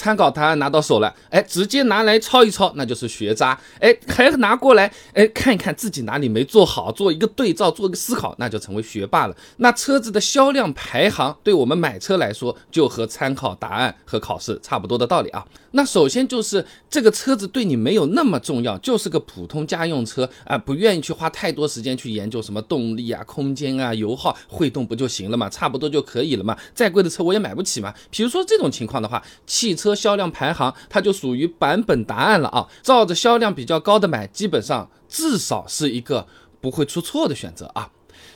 参考答案拿到手了，哎，直接拿来抄一抄，那就是学渣。哎，还拿过来，哎，看一看自己哪里没做好，做一个对照，做一个思考，那就成为学霸了。那车子的销量排行，对我们买车来说，就和参考答案和考试差不多的道理啊。那首先就是这个车子对你没有那么重要，就是个普通家用车啊，不愿意去花太多时间去研究什么动力啊、空间啊、油耗、会动不就行了嘛，差不多就可以了嘛。再贵的车我也买不起嘛。比如说这种情况的话，汽车销量排行它就属于版本答案了啊，照着销量比较高的买，基本上至少是一个不会出错的选择啊。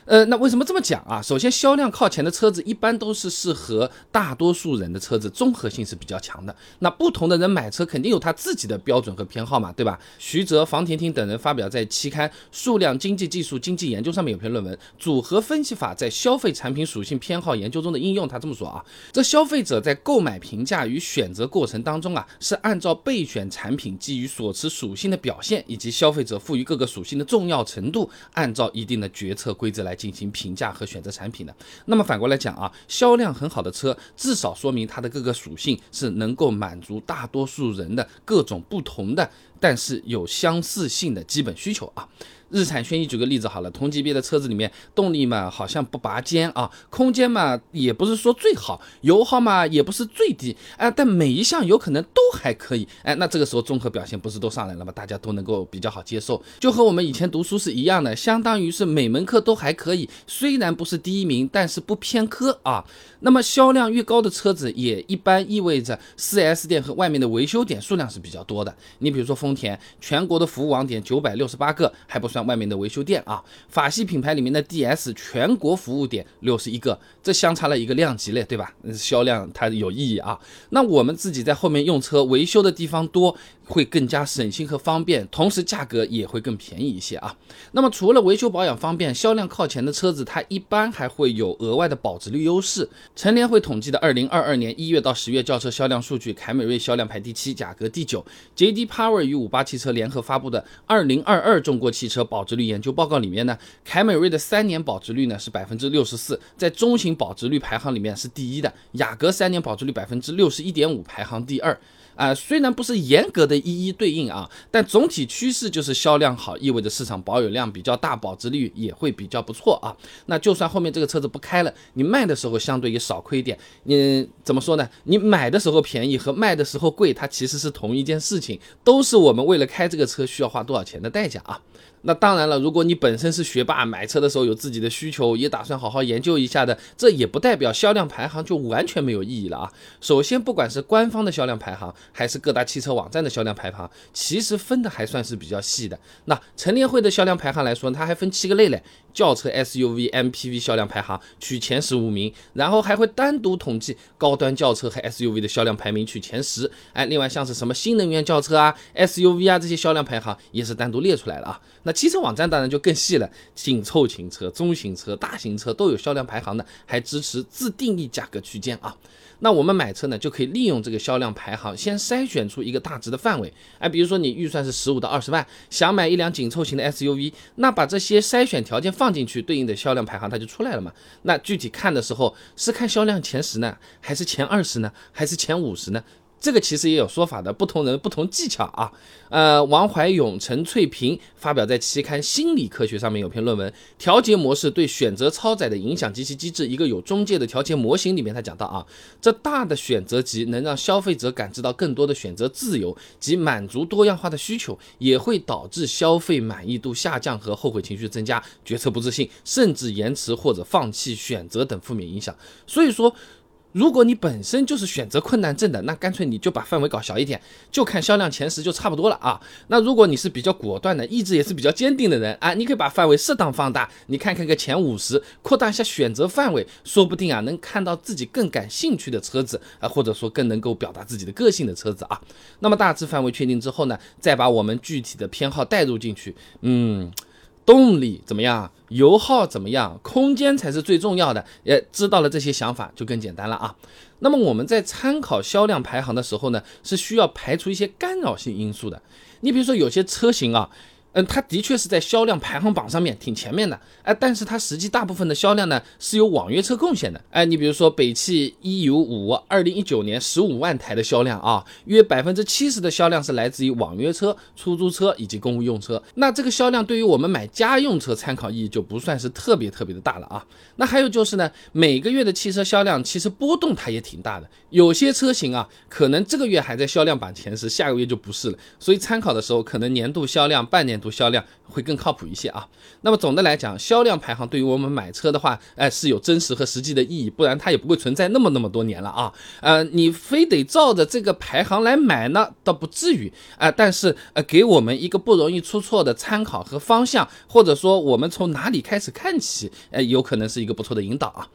呃，那为什么这么讲啊？首先，销量靠前的车子一般都是适合大多数人的车子，综合性是比较强的。那不同的人买车肯定有他自己的标准和偏好嘛，对吧？徐哲、房婷婷等人发表在期刊《数量经济技术经济研究》上面有篇论文，《组合分析法在消费产品属性偏好研究中的应用》。他这么说啊，这消费者在购买评价与选择过程当中啊，是按照备选产品基于所持属性的表现以及消费者赋予各个属性的重要程度，按照一定的决策规则来。进行评价和选择产品的，那么反过来讲啊，销量很好的车，至少说明它的各个属性是能够满足大多数人的各种不同的，但是有相似性的基本需求啊。日产轩逸举个例子好了，同级别的车子里面，动力嘛好像不拔尖啊，空间嘛也不是说最好，油耗嘛也不是最低，哎，但每一项有可能都还可以，哎，那这个时候综合表现不是都上来了吗？大家都能够比较好接受，就和我们以前读书是一样的，相当于是每门课都还可以，虽然不是第一名，但是不偏科啊。那么销量越高的车子，也一般意味着 4S 店和外面的维修点数量是比较多的。你比如说丰田，全国的服务网点九百六十八个，还不算外面的维修店啊。法系品牌里面的 DS，全国服务点六十一个，这相差了一个量级嘞，对吧？销量它有意义啊。那我们自己在后面用车维修的地方多。会更加省心和方便，同时价格也会更便宜一些啊。那么除了维修保养方便，销量靠前的车子，它一般还会有额外的保值率优势。陈联会统计的二零二二年一月到十月轿车销量数据，凯美瑞销量排第七，价格第九。JD Power 与五八汽车联合发布的二零二二中国汽车保值率研究报告里面呢，凯美瑞的三年保值率呢是百分之六十四，在中型保值率排行里面是第一的。雅阁三年保值率百分之六十一点五，排行第二。啊，虽然不是严格的一一对应啊，但总体趋势就是销量好，意味着市场保有量比较大，保值率也会比较不错啊。那就算后面这个车子不开了，你卖的时候相对也少亏一点。你怎么说呢？你买的时候便宜和卖的时候贵，它其实是同一件事情，都是我们为了开这个车需要花多少钱的代价啊。那当然了，如果你本身是学霸，买车的时候有自己的需求，也打算好好研究一下的，这也不代表销量排行就完全没有意义了啊。首先，不管是官方的销量排行，还是各大汽车网站的销量排行，其实分的还算是比较细的。那乘联会的销量排行来说，它还分七个类嘞。轿车、SUV、MPV 销量排行取前十五名，然后还会单独统计高端轿车和 SUV 的销量排名取前十。哎，另外像是什么新能源轿车啊、SUV 啊这些销量排行也是单独列出来了啊。那汽车网站当然就更细了，紧凑型车、中型车、大型车都有销量排行的，还支持自定义价格区间啊。那我们买车呢，就可以利用这个销量排行，先筛选出一个大致的范围。哎，比如说你预算是十五到二十万，想买一辆紧凑型的 SUV，那把这些筛选条件放进去，对应的销量排行它就出来了嘛。那具体看的时候，是看销量前十呢，还是前二十呢，还是前五十呢？这个其实也有说法的，不同人不同技巧啊。呃，王怀勇、陈翠萍发表在期刊《心理科学》上面有篇论文，《调节模式对选择超载的影响及其机制》，一个有中介的调节模型里面，他讲到啊，这大的选择集能让消费者感知到更多的选择自由及满足多样化的需求，也会导致消费满意度下降和后悔情绪增加、决策不自信，甚至延迟或者放弃选择等负面影响。所以说。如果你本身就是选择困难症的，那干脆你就把范围搞小一点，就看销量前十就差不多了啊。那如果你是比较果断的，意志也是比较坚定的人啊，你可以把范围适当放大，你看看个前五十，扩大一下选择范围，说不定啊能看到自己更感兴趣的车子啊，或者说更能够表达自己的个性的车子啊。那么大致范围确定之后呢，再把我们具体的偏好带入进去，嗯。动力怎么样？油耗怎么样？空间才是最重要的。也知道了这些想法就更简单了啊。那么我们在参考销量排行的时候呢，是需要排除一些干扰性因素的。你比如说有些车型啊，嗯，它的确是在销量排行榜上面挺前面的，哎，但是它实际大部分的销量呢是由网约车贡献的，哎，你比如说北汽 E-U 五，二零一九年十五万台的销量啊，约百分之七十的销量是来自于网约车、出租车以及公务用车，那这个销量对于我们买家用车参考意义就不算是特别特别的大了啊。那还有就是呢，每个月的汽车销量其实波动它也挺大的，有些车型啊，可能这个月还在销量榜前十，下个月就不是了，所以参考的时候可能年度销量、半年。读销量会更靠谱一些啊。那么总的来讲，销量排行对于我们买车的话，哎，是有真实和实际的意义，不然它也不会存在那么那么多年了啊。呃，你非得照着这个排行来买呢，倒不至于啊。但是呃，给我们一个不容易出错的参考和方向，或者说我们从哪里开始看起，哎，有可能是一个不错的引导啊。